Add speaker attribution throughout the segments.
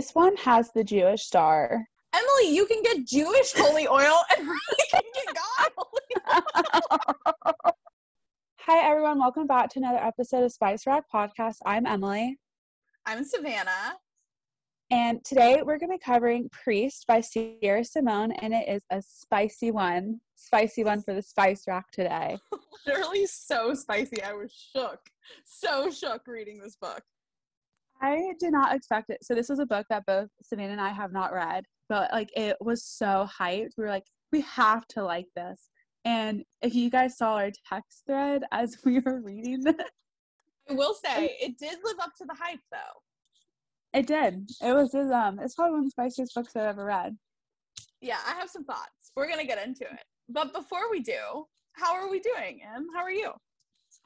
Speaker 1: This one has the Jewish star.
Speaker 2: Emily, you can get Jewish holy oil and we can get God holy oil.
Speaker 1: Hi, everyone. Welcome back to another episode of Spice Rack Podcast. I'm Emily.
Speaker 2: I'm Savannah.
Speaker 1: And today we're going to be covering Priest by Sierra Simone, and it is a spicy one. Spicy one for the Spice Rack today.
Speaker 2: Literally so spicy. I was shook. So shook reading this book.
Speaker 1: I did not expect it. So, this was a book that both Savannah and I have not read, but like it was so hyped. We were like, we have to like this. And if you guys saw our text thread as we were reading this,
Speaker 2: I will say it did live up to the hype though.
Speaker 1: It did. It was just, um it's probably one of the spiciest books I've ever read.
Speaker 2: Yeah, I have some thoughts. We're gonna get into it. But before we do, how are we doing, Em? How are you?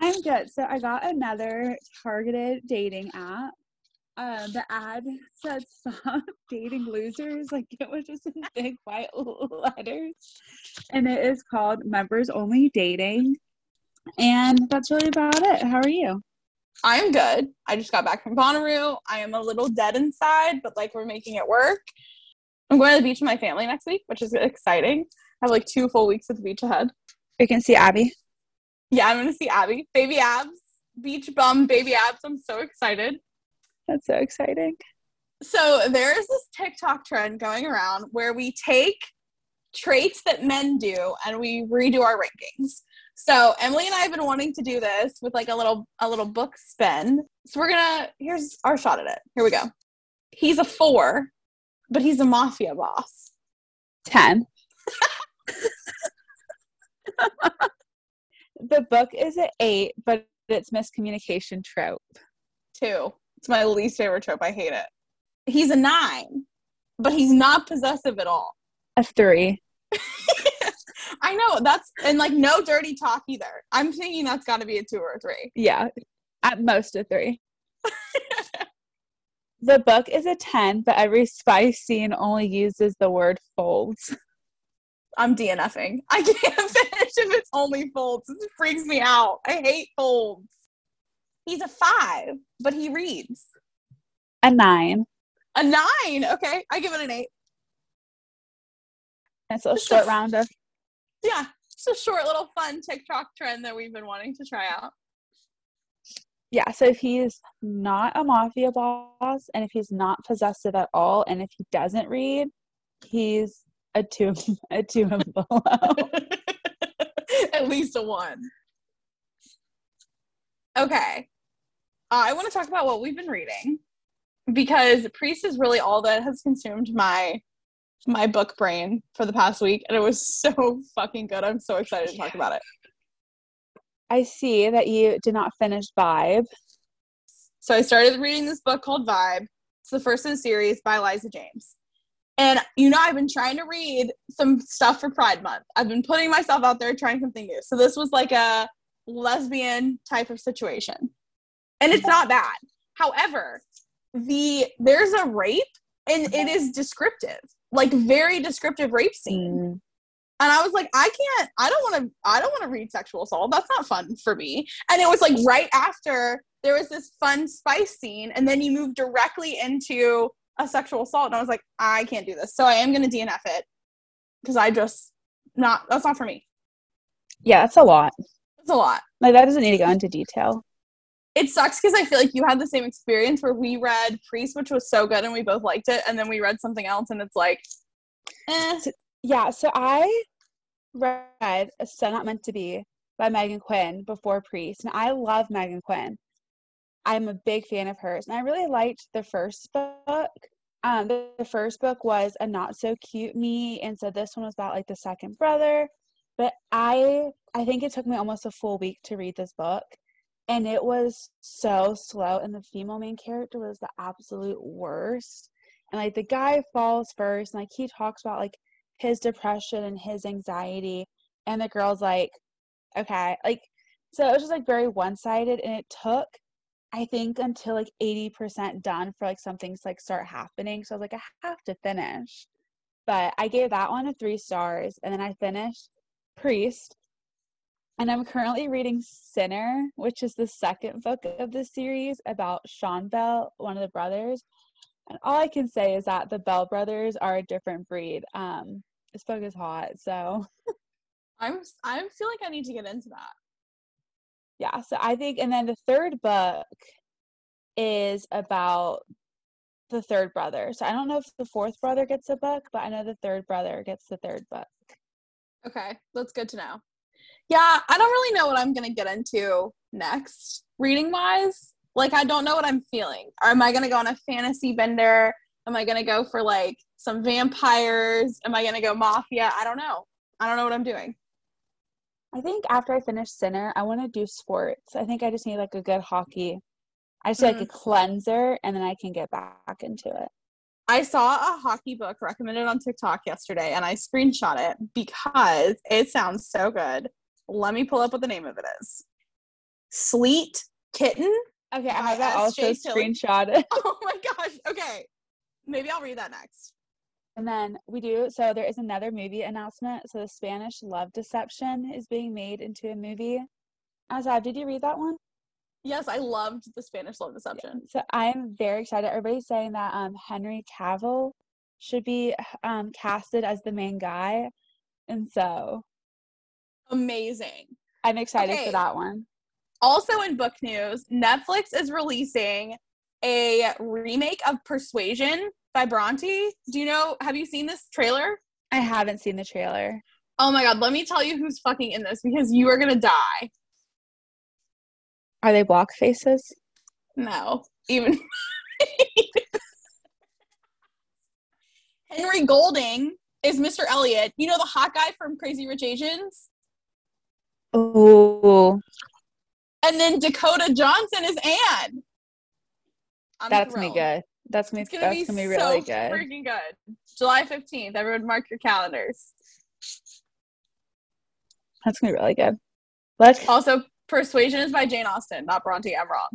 Speaker 1: I'm good. So I got another targeted dating app. Uh, the ad said stop dating losers. Like it was just in big white letters. And it is called Members Only Dating. And that's really about it. How are you?
Speaker 2: I am good. I just got back from Bonnaroo. I am a little dead inside, but like we're making it work. I'm going to the beach with my family next week, which is exciting. I have like two full weeks at the beach ahead.
Speaker 1: You can see Abby.
Speaker 2: Yeah, I'm going to see Abby. Baby abs, beach bum, baby abs. I'm so excited.
Speaker 1: That's so exciting.
Speaker 2: So there is this TikTok trend going around where we take traits that men do and we redo our rankings. So Emily and I have been wanting to do this with like a little a little book spin. So we're gonna here's our shot at it. Here we go. He's a four, but he's a mafia boss.
Speaker 1: Ten. the book is an eight, but it's miscommunication trope.
Speaker 2: Two. It's my least favorite trope. I hate it. He's a nine, but he's not possessive at all.
Speaker 1: A three.
Speaker 2: I know that's and like no dirty talk either. I'm thinking that's got to be a two or a three.
Speaker 1: Yeah, at most a three. the book is a 10, but every spice scene only uses the word folds.
Speaker 2: I'm DNFing. I can't finish if it's only folds. This freaks me out. I hate folds. He's a five, but he reads.
Speaker 1: A nine.
Speaker 2: A nine. Okay, I give it an eight.
Speaker 1: That's a short round of
Speaker 2: yeah, it's a short little fun TikTok trend that we've been wanting to try out.
Speaker 1: Yeah, so if he's not a mafia boss and if he's not possessive at all and if he doesn't read, he's a two a two and below.
Speaker 2: at least a one. Okay. Uh, I want to talk about what we've been reading because Priest is really all that has consumed my my book brain for the past week and it was so fucking good. I'm so excited to talk about it.
Speaker 1: I see that you did not finish Vibe.
Speaker 2: So I started reading this book called Vibe. It's the first in the series by Liza James. And you know, I've been trying to read some stuff for Pride Month. I've been putting myself out there trying something new. So this was like a lesbian type of situation. And it's not bad. However, the there's a rape and it is descriptive like very descriptive rape scene. Mm. And I was like, I can't, I don't want to, I don't want to read sexual assault. That's not fun for me. And it was like right after there was this fun spice scene, and then you move directly into a sexual assault. And I was like, I can't do this. So I am going to DNF it because I just, not, that's not for me.
Speaker 1: Yeah, that's a lot.
Speaker 2: It's a lot.
Speaker 1: Like, that doesn't need to go into detail
Speaker 2: it sucks because I feel like you had the same experience where we read Priest, which was so good and we both liked it, and then we read something else and it's like,
Speaker 1: eh. Yeah. So I read "A So Not Meant to Be" by Meghan Quinn before Priest, and I love Meghan Quinn. I'm a big fan of hers, and I really liked the first book. Um, the first book was a not so cute me, and so this one was about like the second brother. But I, I think it took me almost a full week to read this book and it was so slow and the female main character was the absolute worst. And like the guy falls first and like he talks about like his depression and his anxiety and the girl's like okay like so it was just like very one-sided and it took i think until like 80% done for like something to like start happening. So i was like i have to finish. But i gave that one a three stars and then i finished priest and I'm currently reading Sinner, which is the second book of the series about Sean Bell, one of the brothers. And all I can say is that the Bell brothers are a different breed. Um, this book is hot, so
Speaker 2: I'm I feel like I need to get into that.
Speaker 1: yeah. So I think, and then the third book is about the third brother. So I don't know if the fourth brother gets a book, but I know the third brother gets the third book.
Speaker 2: Okay, that's good to know. Yeah, I don't really know what I'm gonna get into next, reading wise. Like, I don't know what I'm feeling. Or am I gonna go on a fantasy bender? Am I gonna go for like some vampires? Am I gonna go mafia? I don't know. I don't know what I'm doing.
Speaker 1: I think after I finish Sinner, I want to do sports. I think I just need like a good hockey. I just need like a mm. cleanser, and then I can get back into it.
Speaker 2: I saw a hockey book recommended on TikTok yesterday and I screenshot it because it sounds so good. Let me pull up what the name of it is. Sleet Kitten.
Speaker 1: Okay, I have that also
Speaker 2: S.J. Tilly.
Speaker 1: screenshotted.
Speaker 2: Oh my gosh. Okay. Maybe I'll read that next.
Speaker 1: And then we do, so there is another movie announcement. So the Spanish Love Deception is being made into a movie. Azab, did you read that one?
Speaker 2: Yes, I loved the Spanish Love Deception.
Speaker 1: So I'm very excited. Everybody's saying that um, Henry Cavill should be um, casted as the main guy. And so
Speaker 2: Amazing.
Speaker 1: I'm excited
Speaker 2: Okay.
Speaker 1: for that one.
Speaker 2: Also in book news, Netflix is releasing a remake of Persuasion by Bronte. Do you know, have you seen this trailer?
Speaker 1: I haven't seen the trailer.
Speaker 2: Oh my god, let me tell you who's fucking in this because you are gonna die.
Speaker 1: Are they block faces?
Speaker 2: No, even Henry Golding is Mr. Elliot. You know the hot guy from Crazy Rich Asians?
Speaker 1: Oh,
Speaker 2: And then Dakota Johnson is Anne. I'm
Speaker 1: that's gonna be good. That's gonna,
Speaker 2: It's gonna
Speaker 1: that's
Speaker 2: be,
Speaker 1: gonna be really
Speaker 2: so
Speaker 1: good.
Speaker 2: freaking good. July 15th. Everyone mark your calendars.
Speaker 1: That's gonna be really good. Let's
Speaker 2: Also, Persuasion is by Jane Austen, not Bronte. I'm wrong.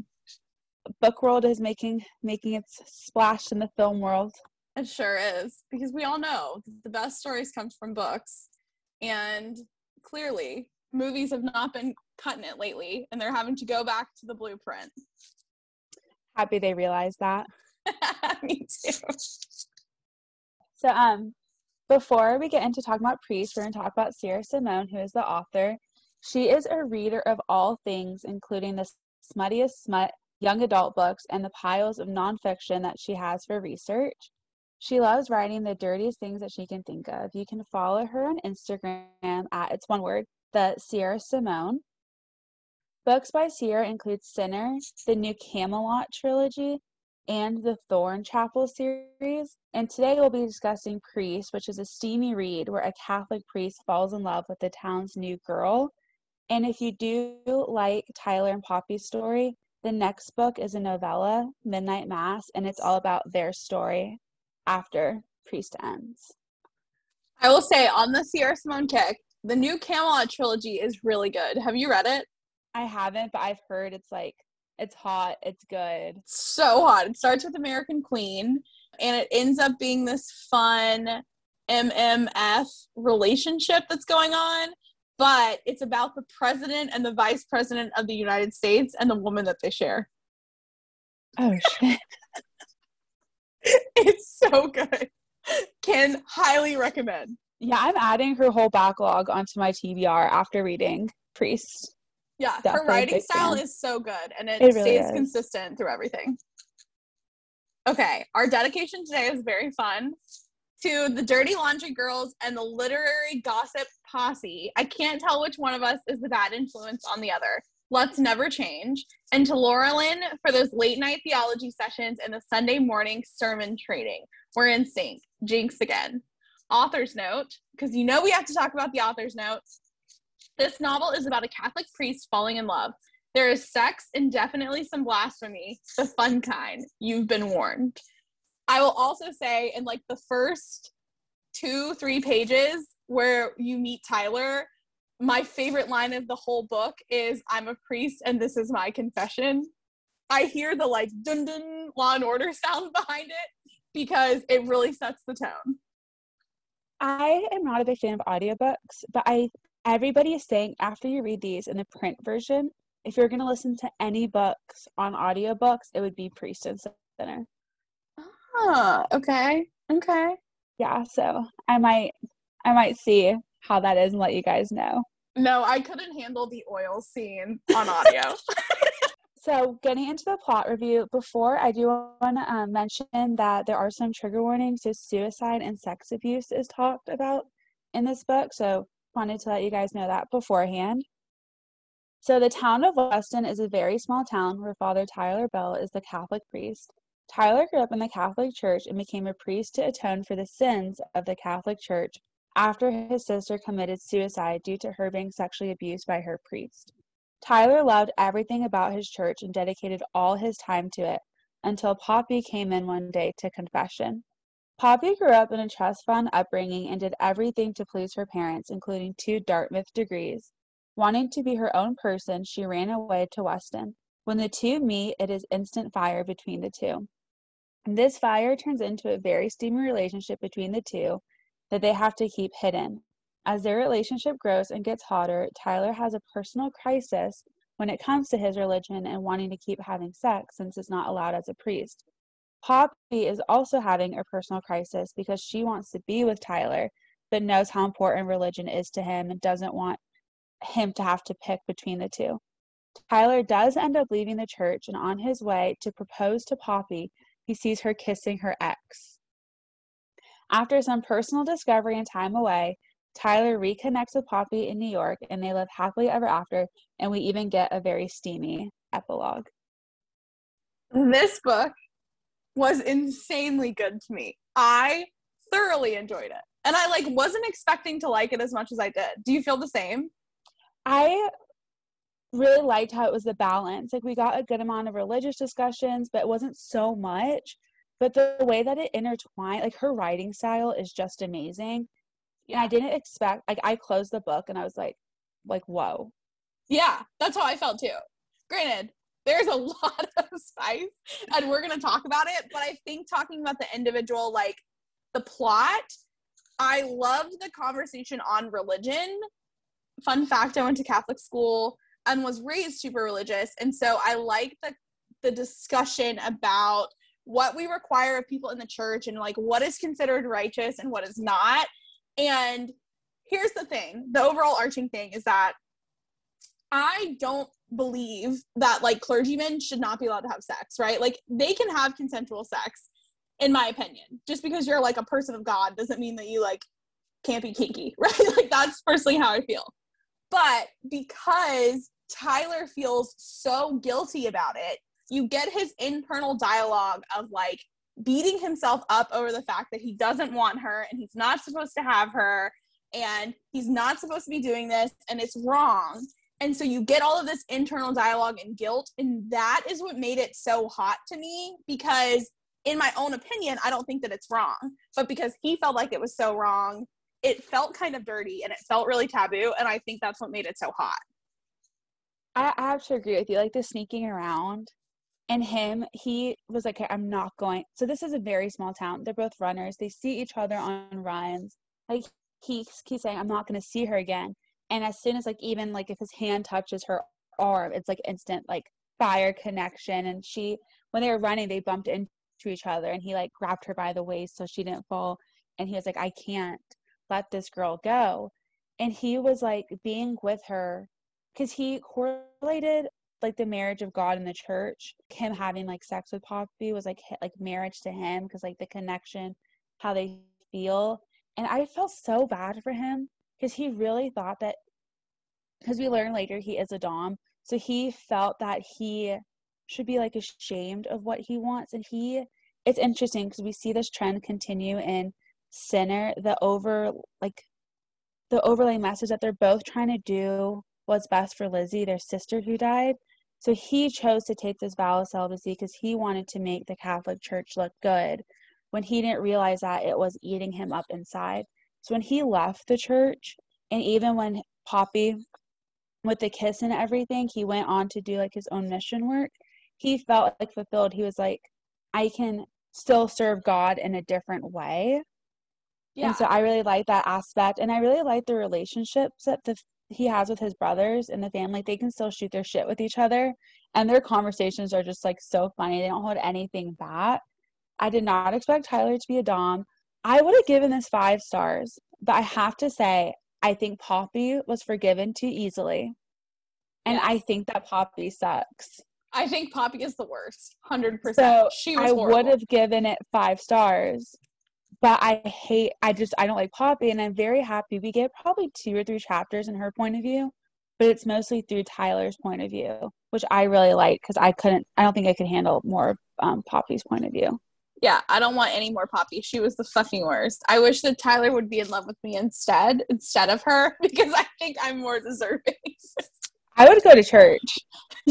Speaker 1: book world is making making its splash in the film world.
Speaker 2: It sure is because we all know the best stories come from books, and clearly movies have not been cutting it lately, and they're having to go back to the blueprint.
Speaker 1: Happy they realized that.
Speaker 2: Me too.
Speaker 1: So um before we get into talking about priests, we're gonna talk about Sierra Simone, who is the author. She is a reader of all things, including the smuttiest smut young adult books and the piles of nonfiction that she has for research. She loves writing the dirtiest things that she can think of. You can follow her on Instagram at it's one word, the Sierra Simone. Books by Sierra include Sinner, the new Camelot trilogy, and the Thorn Chapel series. And today we'll be discussing Priest, which is a steamy read where a Catholic priest falls in love with the town's new girl. And if you do like Tyler and Poppy's story, the next book is a novella, Midnight Mass, and it's all about their story after Priest ends.
Speaker 2: I will say on the Sierra Simone kick, the new Camelot trilogy is really good. Have you read it?
Speaker 1: I haven't, but I've heard it's like it's hot, it's good.
Speaker 2: so hot. It starts with American Queen and it ends up being this fun MMF relationship that's going on, but it's about the president and the vice president of the United States and the woman that they share.
Speaker 1: Oh shit.
Speaker 2: It's so good. Can highly recommend.
Speaker 1: Yeah, I'm adding her whole backlog onto my TBR after reading Priest.
Speaker 2: Yeah, her
Speaker 1: Definitely a
Speaker 2: writing style
Speaker 1: fan.
Speaker 2: is so good and it,
Speaker 1: It really
Speaker 2: stays
Speaker 1: is.
Speaker 2: consistent through everything. Okay, our dedication today is very fun to the Dirty Laundry Girls and the Literary Gossip Posse. I can't tell which one of us is the bad influence on the other. Let's never change. And to Laura Lynn for those late night theology sessions and the Sunday morning sermon training. We're in sync. Jinx again. Author's note, because you know we have to talk about the author's note. This novel is about a Catholic priest falling in love. There is sex and definitely some blasphemy, the fun kind. You've been warned. I will also say, in like the first two, three pages where you meet Tyler, my favorite line of the whole book is I'm a priest and this is my confession. I hear the like dun dun law and order sound behind it because it really sets the tone.
Speaker 1: I am not a big fan of audiobooks, but I everybody is saying after you read these in the print version, if you're going to listen to any books on audiobooks, it would be Priest and Sinner.
Speaker 2: Ah, okay. Okay.
Speaker 1: Yeah, so I might I might see how that is and let you guys know.
Speaker 2: No, I couldn't handle the oil scene on audio.
Speaker 1: So, getting into the plot review, before I do want to um, mention that there are some trigger warnings. So, suicide and sex abuse is talked about in this book. So, wanted to let you guys know that beforehand. So, the town of Weston is a very small town where Father Tyler Bell is the Catholic priest. Tyler grew up in the Catholic Church and became a priest to atone for the sins of the Catholic Church after his sister committed suicide due to her being sexually abused by her priest. Tyler loved everything about his church and dedicated all his time to it until Poppy came in one day to confession. Poppy grew up in a trust fund upbringing and did everything to please her parents, including two Dartmouth degrees. Wanting to be her own person, she ran away to Weston. When the two meet, it is instant fire between the two. This fire turns into a very steamy relationship between the two that they have to keep hidden. As their relationship grows and gets hotter, Tyler has a personal crisis when it comes to his religion and wanting to keep having sex since it's not allowed as a priest. Poppy is also having a personal crisis because she wants to be with Tyler, but knows how important religion is to him and doesn't want him to have to pick between the two. Tyler does end up leaving the church, and on his way to propose to Poppy, he sees her kissing her ex. After some personal discovery and time away, Tyler reconnects with Poppy in New York and they live happily ever after, and we even get a very steamy epilogue.
Speaker 2: This book was insanely good to me. I thoroughly enjoyed it. And I like wasn't expecting to like it as much as I did. Do you feel the same?
Speaker 1: I really liked how it was the balance. Like we got a good amount of religious discussions, but it wasn't so much. But the way that it intertwined, like her writing style is just amazing. And I didn't expect like I closed the book and I was like like whoa.
Speaker 2: Yeah, that's how I felt too. Granted, there's a lot of spice and we're to talk about it, but I think talking about the individual like the plot, I loved the conversation on religion. Fun fact, I went to Catholic school and was raised super religious, and so I like the the discussion about what we require of people in the church and like what is considered righteous and what is not and here's the thing the overall arching thing is that I don't believe that like clergymen should not be allowed to have sex, right? Like they can have consensual sex, in my opinion. Just because you're like a person of God doesn't mean that you like can't be kinky, right? like that's personally how I feel. But because Tyler feels so guilty about it, you get his internal dialogue of like, beating himself up over the fact that he doesn't want her and he's not supposed to have her and he's not supposed to be doing this and it's wrong. And so you get all of this internal dialogue and guilt. And that is what made it so hot to me because, in my own opinion, I don't think that it's wrong. But because he felt like it was so wrong, it felt kind of dirty and it felt really taboo. And I think that's what made it so hot.
Speaker 1: I, I have to agree with you. Like the sneaking around and him he was like i'm not going. So this is a very small town. They're both runners. They see each other on runs. Like he keeps saying i'm not going to see her again. And as soon as like even like if his hand touches her arm it's like instant like fire connection. And she when they were running they bumped into each other and he like grabbed her by the waist so she didn't fall. And he was like i can't let this girl go. And he was like being with her because he correlated like the marriage of God and the church, him having like sex with Poppy was like like marriage to him because like the connection, how they feel, and I felt so bad for him because he really thought that because we learn later he is a dom, so he felt that he should be like ashamed of what he wants, and he it's interesting because we see this trend continue in Sinner, the over like the overlay message that they're both trying to do what's best for Lizzie, their sister who died. So he chose to take this vow of celibacy because he wanted to make the Catholic Church look good when he didn't realize that it was eating him up inside. So when he left the church, and even when Poppy, with the kiss and everything, he went on to do like his own mission work. He felt like fulfilled. He was like, I can still serve God in a different way. Yeah. And so I really like that aspect. And I really like the relationships that the he has with his brothers and the family, they can still shoot their shit with each other. And their conversations are just like so funny. They don't hold anything back. I did not expect Tyler to be a Dom. I would have given this five stars, but I have to say, I think Poppy was forgiven too easily. And
Speaker 2: Yes.
Speaker 1: I think that Poppy sucks.
Speaker 2: I think Poppy is the worst. Hundred percent.
Speaker 1: So
Speaker 2: She was
Speaker 1: I
Speaker 2: horrible.
Speaker 1: would have given it five stars. But I hate I just I don't like Poppy and I'm very happy we get probably two or three chapters in her point of view, but it's mostly through Tyler's point of view, which I really like because I couldn't I don't think I could handle more um, Poppy's point of view.
Speaker 2: Yeah, I don't want any more Poppy. She was the fucking worst. I wish that Tyler would be in love with me instead, instead of her, because I think I'm more deserving.
Speaker 1: I would go to church.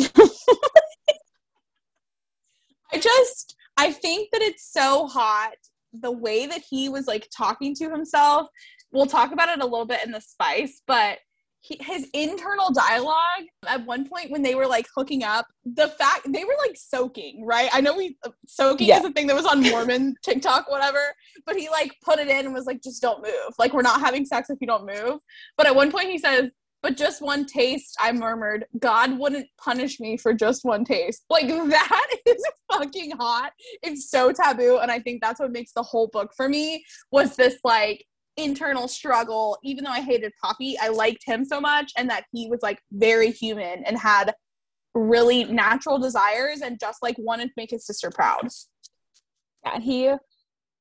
Speaker 2: I just I think that it's so hot the way that he was like talking to himself. We'll talk about it a little bit in the spice, but he, his internal dialogue at one point when they were like hooking up, the fact they were like soaking, right? I know we uh, soaking
Speaker 1: Yeah.
Speaker 2: is a thing that was on Mormon TikTok, whatever, but he like put it in and was like, just don't move. Like we're not having sex if you don't move. But at one point he says, but just one taste, I murmured, God wouldn't punish me for just one taste. Like that is fucking hot. It's so taboo. And I think that's what makes the whole book for me was this like internal struggle. Even though I hated Poppy, I liked him so much and that he was like very human and had really natural desires and just like wanted to make his sister proud.
Speaker 1: Yeah, he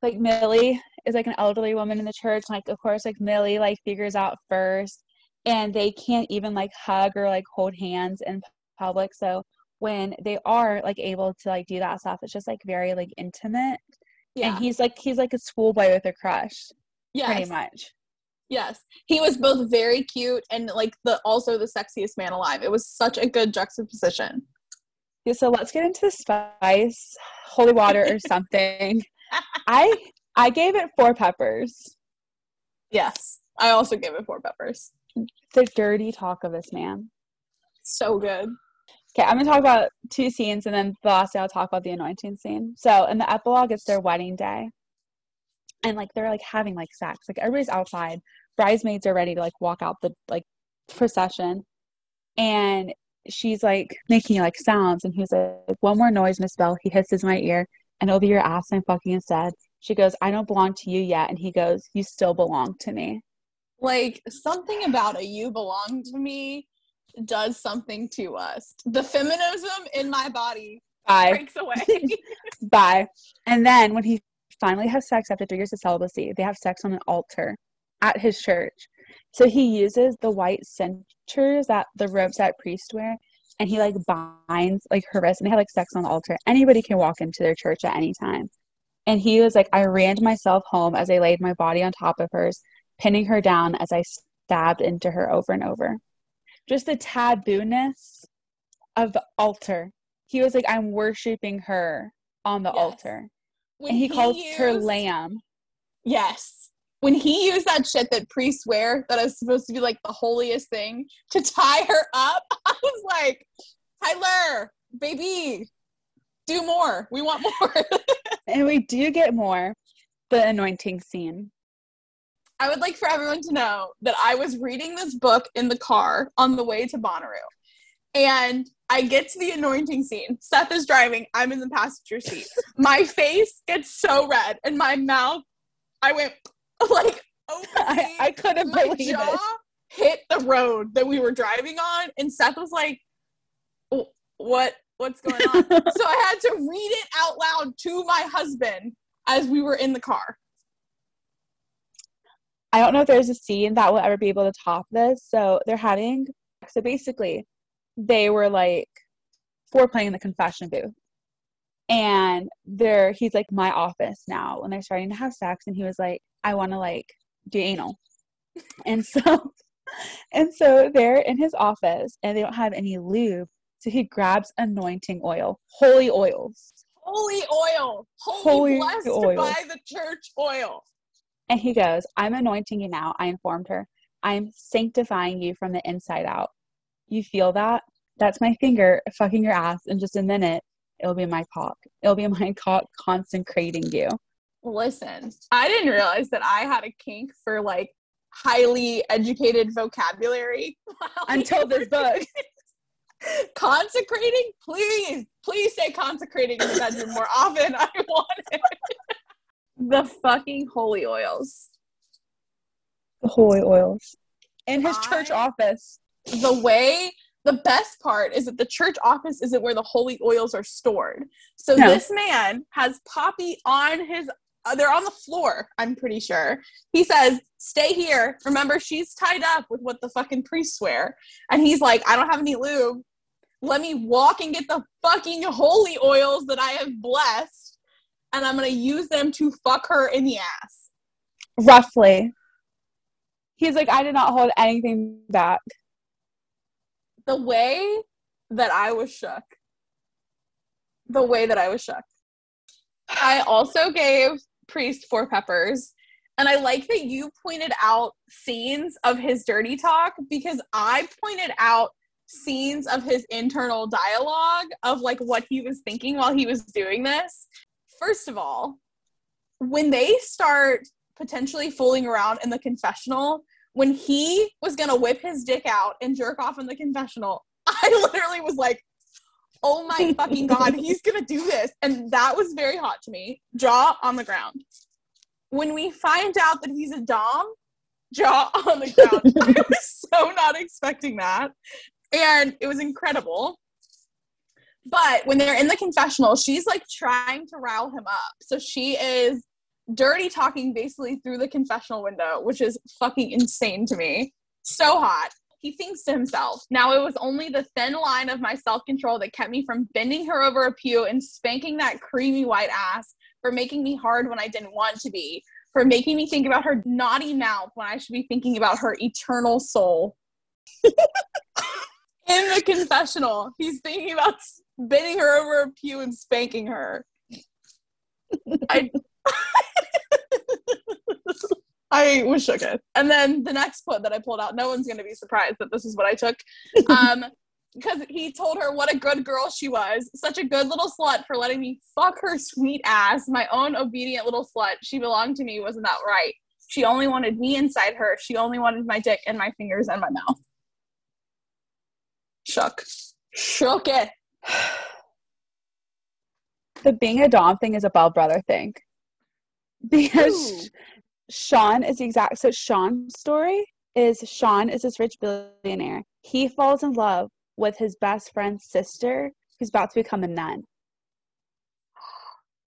Speaker 1: like Millie is like an elderly woman in the church. Like of course like Millie like figures out first and they can't even like hug or like hold hands in public. So when they are like able to like do that stuff, it's just like very like intimate. yeah. And he's like he's like a schoolboy with a crush, yeah
Speaker 2: pretty
Speaker 1: much.
Speaker 2: Yes. He was both very cute and like the also the sexiest man alive. It was such a good juxtaposition.
Speaker 1: Yeah, so let's get into the spice, holy water or something. I I gave it four peppers.
Speaker 2: Yes. I also gave it four peppers.
Speaker 1: The dirty talk of this man.
Speaker 2: So good.
Speaker 1: Okay, I'm gonna talk about two scenes and then the last day I'll talk about the anointing scene. So in the epilogue, it's their wedding day. And like they're like having like sex. Like everybody's outside. Bridesmaids are ready to like walk out the like procession. And she's like making like sounds and he's like, One more noise, Miss Bell. He hisses in my ear and it'll be your ass I'm fucking instead. She goes, I don't belong to you yet. And he goes, You still belong to me.
Speaker 2: Like something about a you belong to me does something to us. The feminism in my body
Speaker 1: Bye.
Speaker 2: breaks away.
Speaker 1: Bye. And then when he finally has sex after three years of celibacy, they have sex on an altar at his church. So he uses the white cinctures that the robes that priests wear, and he like binds like her wrist, and they have like sex on the altar. Anybody can walk into their church at any time. And he was like, I ran myself home as I laid my body on top of hers, pinning her down as I stabbed into her over and over. Just the tabooness of the altar. He was like, I'm worshiping her on the
Speaker 2: Yes.
Speaker 1: altar.
Speaker 2: When
Speaker 1: and he, calls her lamb.
Speaker 2: Yes. When he used that shit that priests wear that is supposed to be like the holiest thing to tie her up, I was like, Tyler, baby, do more. We want more.
Speaker 1: And we do get more the anointing scene.
Speaker 2: I would like for everyone to know that I was reading this book in the car on the way to Bonnaroo. And I get to the anointing scene. Seth is driving. I'm in the passenger seat. My face gets so red and my mouth, I went like open.
Speaker 1: I, I couldn't
Speaker 2: my
Speaker 1: believe
Speaker 2: jaw
Speaker 1: it.
Speaker 2: hit the road that we were driving on. And Seth was like, what? What's going on? so I had to read it out loud to my husband as we were in the car.
Speaker 1: I don't know if there's a scene that will ever be able to top this. So they're having, so basically, they were like foreplaying in the confession booth. And they're, he's like, my office now. And they're starting to have sex. And he was like, I want to like do anal. And so, and so they're in his office and they don't have any lube. So he grabs anointing oil, holy oils.
Speaker 2: Holy oil. Holy,
Speaker 1: Holy
Speaker 2: blessed
Speaker 1: oil.
Speaker 2: by the church oil.
Speaker 1: And he goes, I'm anointing you now. I informed her. I'm sanctifying you from the inside out. You feel that? That's my finger fucking your ass. In just a minute, it'll be my cock. It'll be my cock consecrating you.
Speaker 2: Listen, I didn't realize that I had a kink for like highly educated vocabulary
Speaker 1: Until this book.
Speaker 2: consecrating? Please, please say consecrating in the bedroom more often. I want it. The fucking holy oils.
Speaker 1: The holy oils. In his church office.
Speaker 2: The way the best part is that the church office isn't where the holy oils are stored. So
Speaker 1: No.
Speaker 2: this man has Poppy on his uh, they're on the floor, I'm pretty sure. He says, "Stay here. Remember she's tied up with what the fucking priests wear." And he's like, "I don't have any lube. Let me walk and get the fucking holy oils that I have blessed, and I'm going to use them to fuck her in the ass."
Speaker 1: Roughly. He's like, I did not hold anything back.
Speaker 2: the way that I was shook. The way that I was shook. I also gave Priest four peppers. And I like that you pointed out scenes of his dirty talk because I pointed out scenes of his internal dialogue of like what he was thinking while he was doing this. First of all, when they start potentially fooling around in the confessional, when he was gonna whip his dick out and jerk off in the confessional, I literally was like, oh my fucking god, he's gonna do this. And that was very hot to me. Jaw on the ground. When we find out that he's a Dom, jaw on the ground. I was so not expecting that. And it was incredible. But when they're in the confessional, she's like trying to rile him up. So she is dirty talking basically through the confessional window, which is fucking insane to me. So hot. He thinks to himself, now it was only the thin line of my self control that kept me from bending her over a pew and spanking that creamy white ass, for making me hard when I didn't want to be, for making me think about her naughty mouth when I should be thinking about her eternal soul. In the confessional, he's thinking about bending her over a pew and spanking her. I I was shook it. And then the next quote that I pulled out, no one's gonna be surprised that this is what I took. Um because he told her what a good girl she was, such a good little slut for letting me fuck her sweet ass, my own obedient little slut. She belonged to me, wasn't that right? She only wanted me inside her. She only wanted my dick and my fingers and my mouth. Shook. Shook it.
Speaker 1: The being a Dom thing is a Bell brother thing. Because
Speaker 2: Ooh.
Speaker 1: Sean is the exact so Sean's story is Sean is this rich billionaire. He falls in love with his best friend's sister who's about to become a nun.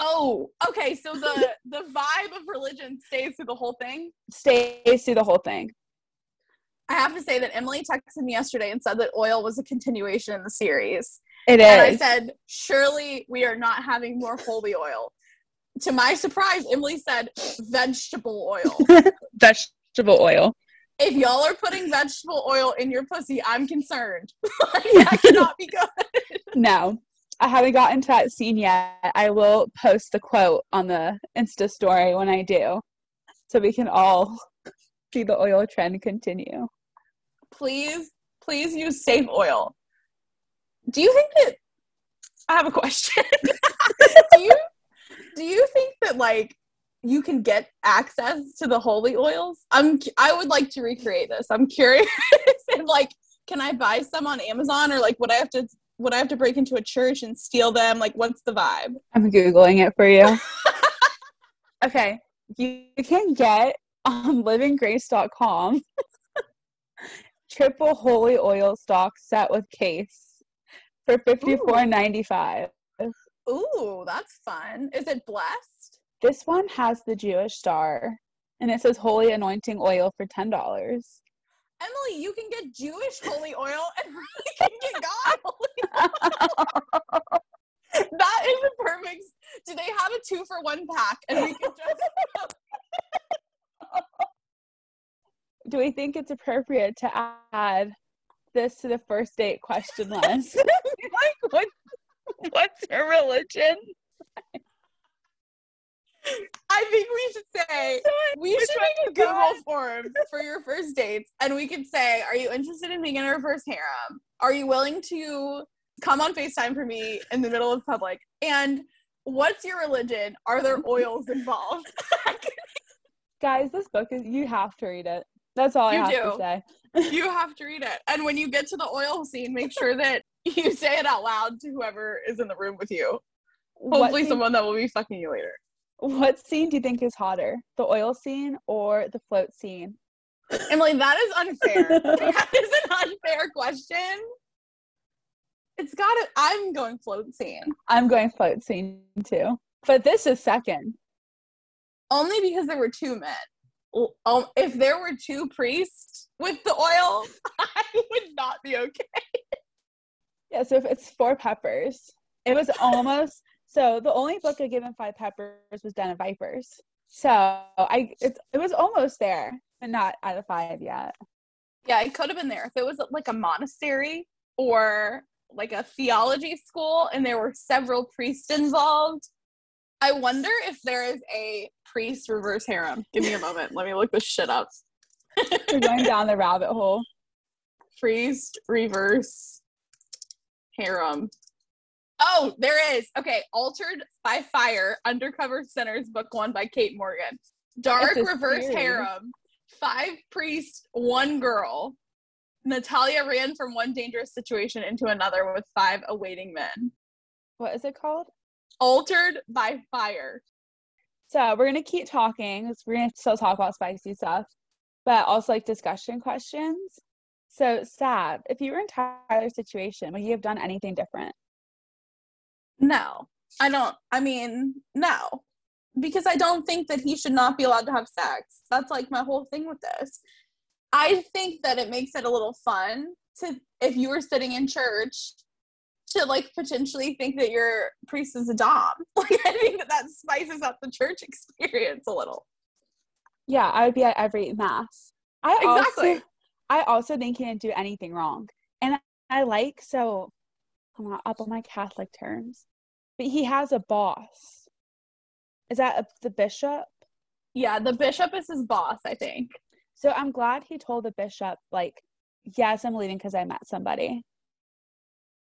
Speaker 2: Oh, okay. So the the vibe of religion stays through the whole thing.
Speaker 1: Stays through the whole thing.
Speaker 2: I have to say that Emily texted me yesterday and said that oil was a continuation in the series.
Speaker 1: It
Speaker 2: And I said, surely we are not having more holy oil. To my surprise, Emily said vegetable oil.
Speaker 1: Vegetable oil.
Speaker 2: if y'all are putting vegetable oil in your pussy, I'm concerned. like, that cannot be good.
Speaker 1: No. I haven't gotten to that scene yet. I will post the quote on the Insta story when I do. So we can all see the oil trend continue.
Speaker 2: Please, please use safe oil. Do you think that I have a question? do you do you think that like you can get access to the holy oils? I'm I would like to recreate this. I'm curious and like can I buy some on Amazon or like would I have to would I have to break into a church and steal them? Like what's the vibe?
Speaker 1: I'm Googling it for you. okay. You can get on livinggrace.com triple holy oil stock set with case for fifty four ninety five.
Speaker 2: Ooh, that's fun. Is it blessed?
Speaker 1: This one has the Jewish star and it says holy anointing oil for ten dollars.
Speaker 2: Emily, you can get Jewish holy oil and really can get God holy oil. That is a perfect. Do they have a two for one pack? And we can just.
Speaker 1: Do we think it's appropriate to add this to the first date question list? like what what's your religion?
Speaker 2: I think we should say we
Speaker 1: Which
Speaker 2: should make a
Speaker 1: you got?
Speaker 2: Google form for your first dates, and we could say, "Are you interested in being in a reverse harem? Are you willing to come on Facetime for me in the middle of public? And what's your religion? Are there oils involved?"
Speaker 1: Guys, this book is you have to read it. That's all I
Speaker 2: You
Speaker 1: have
Speaker 2: do.
Speaker 1: to say.
Speaker 2: You have to read it. And when you get to the oil scene, make sure that you say it out loud to whoever is in the room with you. Hopefully,
Speaker 1: scene,
Speaker 2: someone that will be fucking you later.
Speaker 1: what scene do you think is hotter? The oil scene or the float scene?
Speaker 2: Emily, that is unfair. that is an unfair question. It's got to, I'm going float scene.
Speaker 1: I'm going float scene too. But this is second.
Speaker 2: Only because there were two men. Um, if there were two priests with the oil, I would not be okay.
Speaker 1: Yeah, so if it's four peppers. It was almost so the only book I given five peppers was Den of Vipers. So I it's it was almost there, but not out of five yet.
Speaker 2: Yeah, it could have been there. If it was like a monastery or like a theology school and there were several priests involved, I wonder if there is a priest reverse harem. Give me a moment. Let me look this shit up.
Speaker 1: We're going down the rabbit hole.
Speaker 2: priest reverse harem. Oh, there is. Okay, Altered by Fire, Undercover Sinners, book one by Kate Morgan. Dark reverse harem. Five priests, one girl. Natalia ran from one dangerous situation into another with five awaiting men.
Speaker 1: What is it called?
Speaker 2: Altered by Fire.
Speaker 1: So we're gonna keep talking. We're gonna still talk about spicy stuff, but also like discussion questions. So Sab, if you were in Tyler's situation, would you have done anything different?
Speaker 2: No, I don't. I mean, no, because I don't think that he should not be allowed to have sex. That's like my whole thing with this. I think that it makes it a little fun to, if you were sitting in church, to like potentially think that your priest is a dom. Like, I think that that spices up the church experience a little.
Speaker 1: Yeah, I would be at every mass. I
Speaker 2: Exactly.
Speaker 1: also I also think he didn't do anything wrong. And I like so I'm not up on my Catholic terms, but he has a boss. Is that a, the bishop?
Speaker 2: Yeah, the bishop is his boss, I think.
Speaker 1: So I'm glad he told the bishop, like, yes, I'm leaving because I met somebody.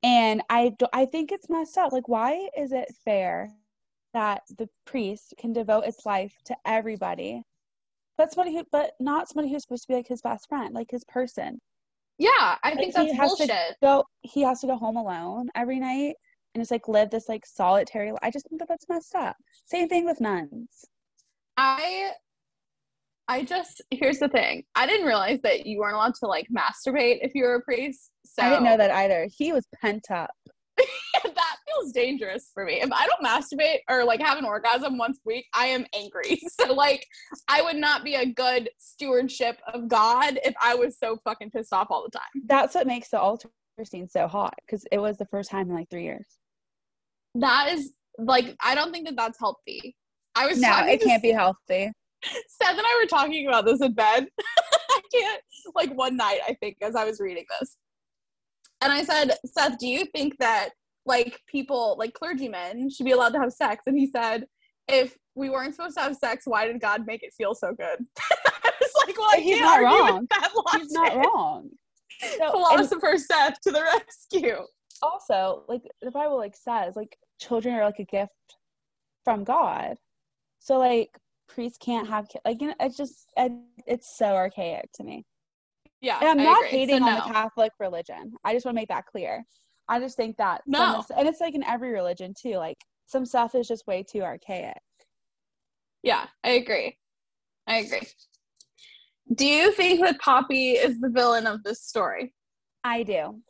Speaker 1: And I, do, I think it's messed up. Like, why is it fair that the priest can devote its life to everybody, but somebody who, but not somebody who's supposed to be like his best friend, like his person?
Speaker 2: Yeah, I think
Speaker 1: Like,
Speaker 2: that's
Speaker 1: to
Speaker 2: bullshit.
Speaker 1: Go, he has to go home alone every night and just like live this like solitary. I just think that that's messed up. Same thing with nuns.
Speaker 2: I I just here's the thing. I didn't realize that you weren't allowed to like masturbate if you were a priest. So
Speaker 1: I didn't know that either. He was pent up.
Speaker 2: that feels dangerous for me. If I don't masturbate or like have an orgasm once a week, I am angry. So like I would not be a good stewardship of God if I was so fucking pissed off all the time.
Speaker 1: That's what makes the altar scene so hot because it was the first time in like three years.
Speaker 2: That is like I don't think that that's healthy. I was
Speaker 1: No, it can't be healthy.
Speaker 2: Seth and I were talking about this in bed. I can't, like one night, I think, as I was reading this. And I said, Seth, do you think that like people, like clergymen, should be allowed to have sex? And he said, if we weren't supposed to have sex, why did God make it feel so good? I was like, well, I
Speaker 1: He's
Speaker 2: can't
Speaker 1: not
Speaker 2: argue
Speaker 1: wrong.
Speaker 2: with that logic.
Speaker 1: He's not wrong. So, and
Speaker 2: Philosopher Seth to the rescue.
Speaker 1: also, like the Bible like says, like children are like a gift from God. So like priests can't have ki- like you know it's just it, it's so archaic to me.
Speaker 2: Yeah,
Speaker 1: And I'm
Speaker 2: I
Speaker 1: not
Speaker 2: agree.
Speaker 1: hating
Speaker 2: So
Speaker 1: on
Speaker 2: no.
Speaker 1: the Catholic religion. I just want to make that clear. I just think that
Speaker 2: No.
Speaker 1: and it's like in every religion too. Like some stuff is just way too archaic.
Speaker 2: Yeah, I agree. I agree. Do you think that Poppy is the villain of this story?
Speaker 1: I do.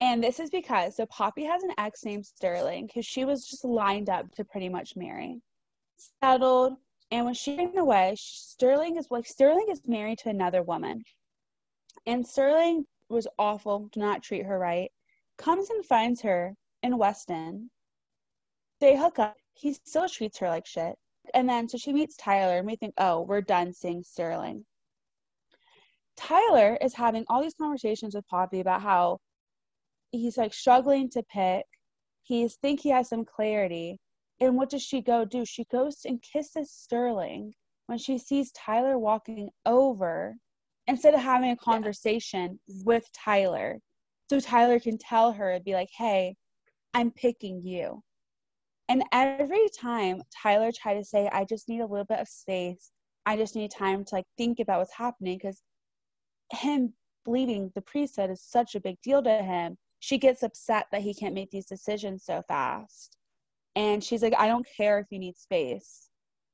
Speaker 1: And this is because so Poppy has an ex named Sterling because she was just lined up to pretty much marry. Settled. And when she ran away, Sterling is like Sterling is married to another woman. And Sterling was awful, did not treat her right. Comes and finds her in Weston. They hook up. He still treats her like shit. And then so she meets Tyler and we think, oh, we're done seeing Sterling. Tyler is having all these conversations with Poppy about how he's like struggling to pick. He's think he has some clarity. And what does she go do? She goes and kisses Sterling when she sees Tyler walking over instead of having a conversation with Tyler. So Tyler can tell her and be like, hey, I'm picking you. And every time Tyler tried to say, I just need a little bit of space, I just need time to like think about what's happening because him leaving the priesthood is such a big deal to him. she gets upset that he can't make these decisions so fast. And she's like, I don't care if you need space.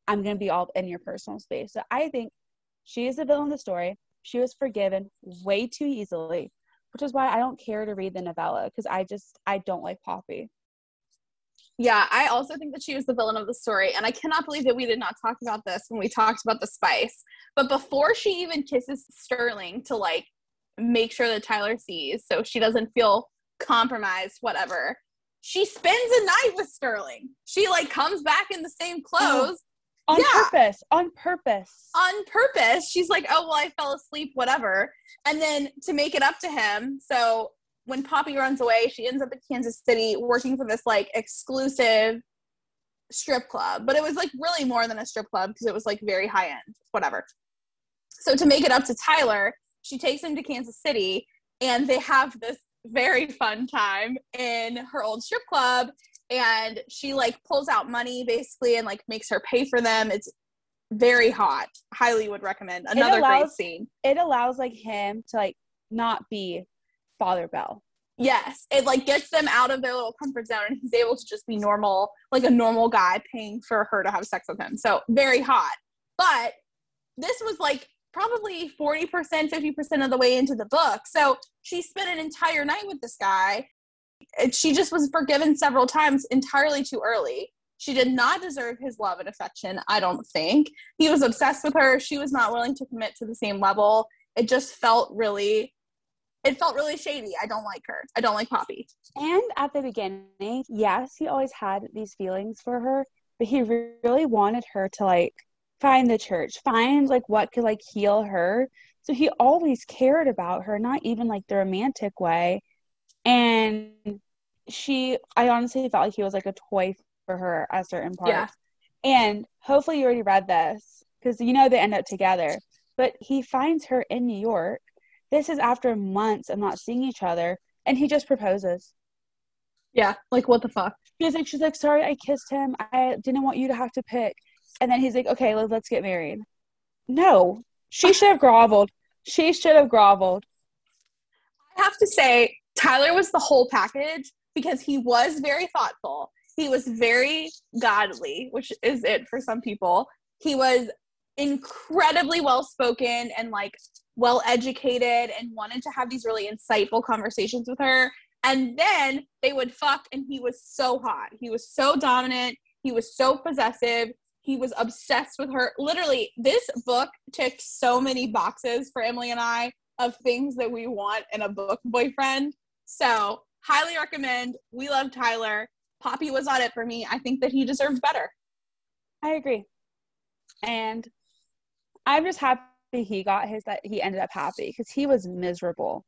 Speaker 1: I'm going to be all in your personal space. So I think she is the villain of the story. She was forgiven way too easily, which is why I don't care to read the novella because I just, I don't like Poppy.
Speaker 2: Yeah, I also think that she was the villain of the story. And I cannot believe that we did not talk about this when we talked about the spice. But before she even kisses Sterling to like make sure that Tyler sees so she doesn't feel compromised, whatever, she spends a night with Sterling. She like comes back in the same oh, clothes.
Speaker 1: Oh, on yeah. purpose. On purpose.
Speaker 2: On purpose. She's like, oh, well, I fell asleep, whatever. And then to make it up to him, so when Poppy runs away, she ends up in Kansas City working for this like exclusive strip club. But it was like really more than a strip club because it was like very high end, whatever. So to make it up to Tyler, she takes him to Kansas City and they have this very fun time in her old strip club and she like pulls out money basically and like makes her pay for them. It's very hot. Highly would recommend. Another allows, great scene.
Speaker 1: It allows like him to like not be Father Bell.
Speaker 2: Yes, it like gets them out of their little comfort zone, and he's able to just be normal, like a normal guy paying for her to have sex with him. So very hot. But this was like probably 40%, 50% of the way into the book. So she spent an entire night with this guy. She just was forgiven several times entirely too early. She did not deserve his love and affection, I don't think. He was obsessed with her. She was not willing to commit to the same level. It just felt really it felt really shady. I don't like her. I don't like Poppy.
Speaker 1: And at the beginning, yes, he always had these feelings for her, but he really wanted her to like find the church, find like what could like heal her. So he always cared about her, not even like the romantic way. And she, I honestly felt like he was like a toy for her at certain parts. Yeah. And hopefully you already read this because you know they end up together. But he finds her in New York this is after months of not seeing each other, and he just proposes.
Speaker 2: Yeah, like what the fuck?
Speaker 1: She's like, she's like, sorry, I kissed him. I didn't want you to have to pick. And then he's like, okay, let's, get married. No, she should have groveled. She should have groveled.
Speaker 2: I have to say, Tyler was the whole package because he was very thoughtful. He was very godly, which is it for some people. He was incredibly well spoken and like well educated and wanted to have these really insightful conversations with her. And then they would fuck, and he was so hot. He was so dominant. He was so possessive. He was obsessed with her. Literally, this book ticked so many boxes for Emily and I of things that we want in a book boyfriend. So, highly recommend. We love Tyler. Poppy was on it for me. I think that he deserved better.
Speaker 1: I agree. And I'm just happy he got his that he ended up happy because he was miserable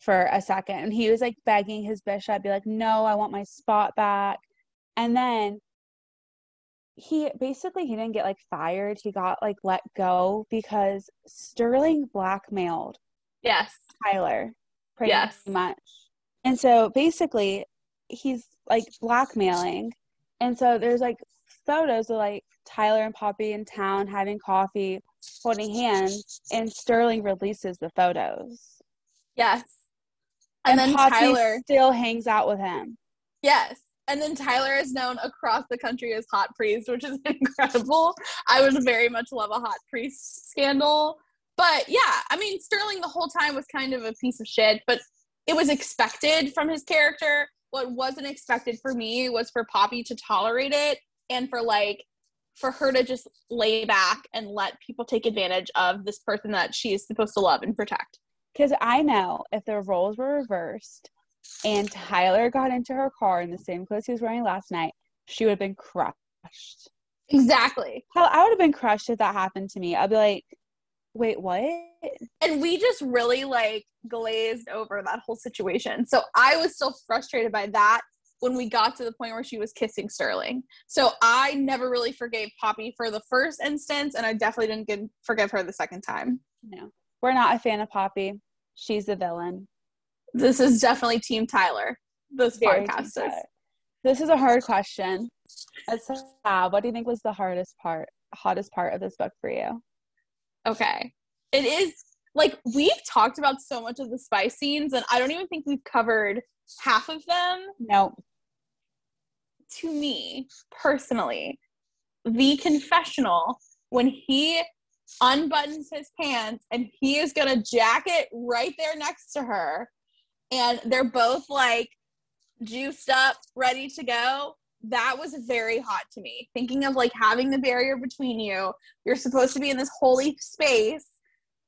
Speaker 1: for a second and he was like begging his bishop be like no i want my spot back and then he basically he didn't get like fired he got like let go because sterling blackmailed
Speaker 2: yes
Speaker 1: tyler pretty yes. much and so basically he's like blackmailing and so there's like photos of like tyler and poppy in town having coffee holding hands, and Sterling releases the photos.
Speaker 2: Yes.
Speaker 1: And, and then Poppy Tyler still hangs out with him.
Speaker 2: Yes. And then Tyler is known across the country as Hot Priest, which is incredible. I would very much love a Hot Priest scandal. But yeah, I mean, Sterling the whole time was kind of a piece of shit, but it was expected from his character. What wasn't expected for me was for Poppy to tolerate it and for like for her to just lay back and let people take advantage of this person that she is supposed to love and protect.
Speaker 1: Because I know if the roles were reversed and Tyler got into her car in the same clothes he was wearing last night, she would have been crushed.
Speaker 2: Exactly.
Speaker 1: Hell, I would have been crushed if that happened to me. I'd be like, wait, what?
Speaker 2: And we just really like glazed over that whole situation. So I was still frustrated by that when we got to the point where she was kissing Sterling. So I never really forgave Poppy for the first instance, and I definitely didn't get, forgive her the second time.
Speaker 1: No, we're not a fan of Poppy. She's the villain.
Speaker 2: This is definitely Team Tyler. This Very podcast is.
Speaker 1: This is a hard question. What do you think was the hardest part, hottest part of this book for you?
Speaker 2: Okay, it is like we've talked about so much of the spy scenes, and I don't even think we've covered half of them.
Speaker 1: No.
Speaker 2: To me personally, the confessional when he unbuttons his pants and he is gonna jack it right there next to her, and they're both like juiced up, ready to go. That was very hot to me. Thinking of like having the barrier between you, you're supposed to be in this holy space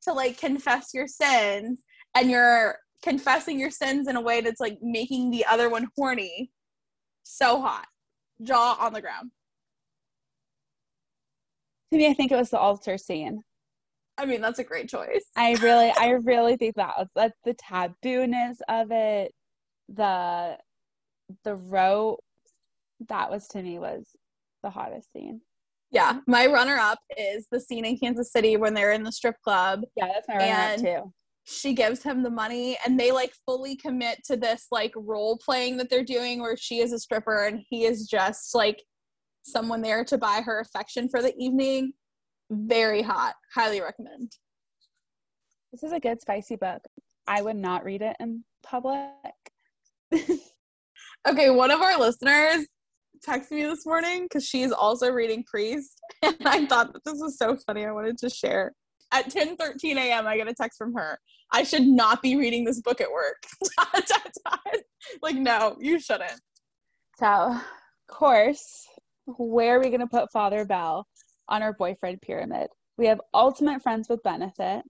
Speaker 2: to like confess your sins, and you're confessing your sins in a way that's like making the other one horny. So hot. Jaw on the ground.
Speaker 1: To me, I think it was the altar scene.
Speaker 2: I mean, that's a great choice.
Speaker 1: I really, I really think that was like the tabooness of it, the the rope. That was to me was the hottest scene.
Speaker 2: Yeah, my runner up is the scene in Kansas City when they're in the strip club.
Speaker 1: Yeah, that's my runner up too.
Speaker 2: She gives him the money and they like fully commit to this like role playing that they're doing where she is a stripper and he is just like someone there to buy her affection for the evening. Very hot. Highly recommend.
Speaker 1: This is a good spicy book. I would not read it in public.
Speaker 2: okay, one of our listeners texted me this morning because she's also reading Priest, and I thought that this was so funny. I wanted to share. At 10 13 a.m., I get a text from her. I should not be reading this book at work. like, no, you shouldn't.
Speaker 1: So, of course, where are we going to put Father Bell on our boyfriend pyramid? We have ultimate friends with benefits,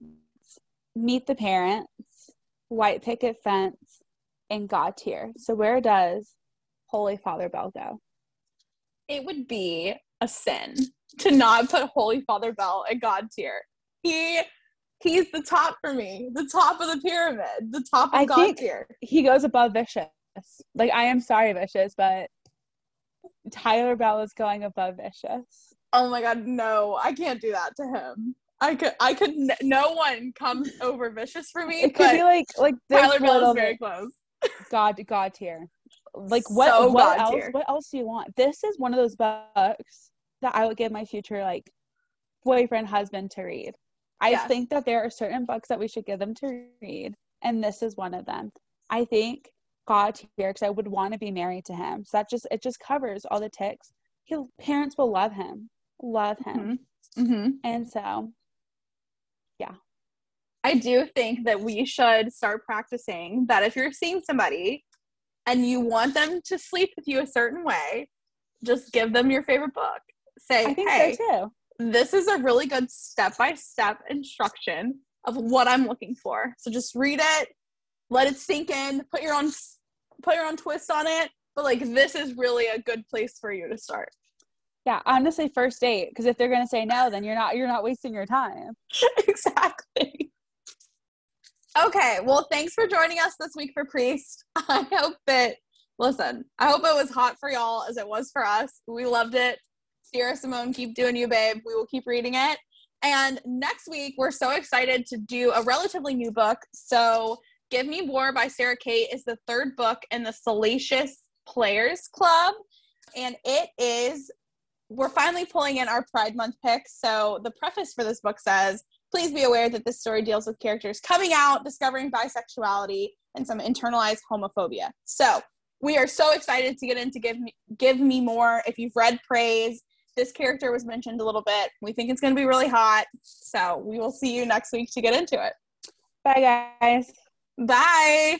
Speaker 1: meet the parents, white picket fence, and God tier. So, where does Holy Father Bell go?
Speaker 2: it would be a sin to not put Holy Father Bell at God tier. He he's the top for me, the top of the pyramid, the top of I God tier.
Speaker 1: He goes above Vicious. Like I am sorry, Vicious, but Tyler Bell is going above Vicious.
Speaker 2: Oh my god, no! I can't do that to him. I could, I could. No one comes over Vicious for me.
Speaker 1: It could be like, like
Speaker 2: Tyler Bell is very close.
Speaker 1: God, God tier like what so what else what else do you want this is one of those books that i would give my future like boyfriend husband to read i yes. think that there are certain books that we should give them to read and this is one of them i think god here because i would want to be married to him so that just it just covers all the ticks his parents will love him love him mm-hmm. Mm-hmm. and so yeah
Speaker 2: I do think that we should start practicing that if you're seeing somebody and you want them to sleep with you a certain way, just give them your favorite book. Say, hey, so too. this is a really good step by step instruction of what I'm looking for. So just read it, let it sink in, put your own put your own twist on it. But like this is really a good place for you to start.
Speaker 1: Yeah, honestly, first date. Because if they're gonna say no, then you're not you're not wasting your time.
Speaker 2: exactly. Okay, well, thanks for joining us this week for Priest. I hope that, listen, I hope it was hot for y'all as it was for us. We loved it. Sierra Simone, keep doing you, babe. We will keep reading it. And next week, we're so excited to do a relatively new book. So, Give Me More by Sara Cate is the third book in the Salacious Players Club. And it is, we're finally pulling in our Pride Month picks. So, the preface for this book says, Please be aware that this story deals with characters coming out, discovering bisexuality, and some internalized homophobia. So we are so excited to get into give me give me more. If you've read Praise, this character was mentioned a little bit. We think it's going to be really hot. So we will see you next week to get into it.
Speaker 1: Bye, guys.
Speaker 2: Bye.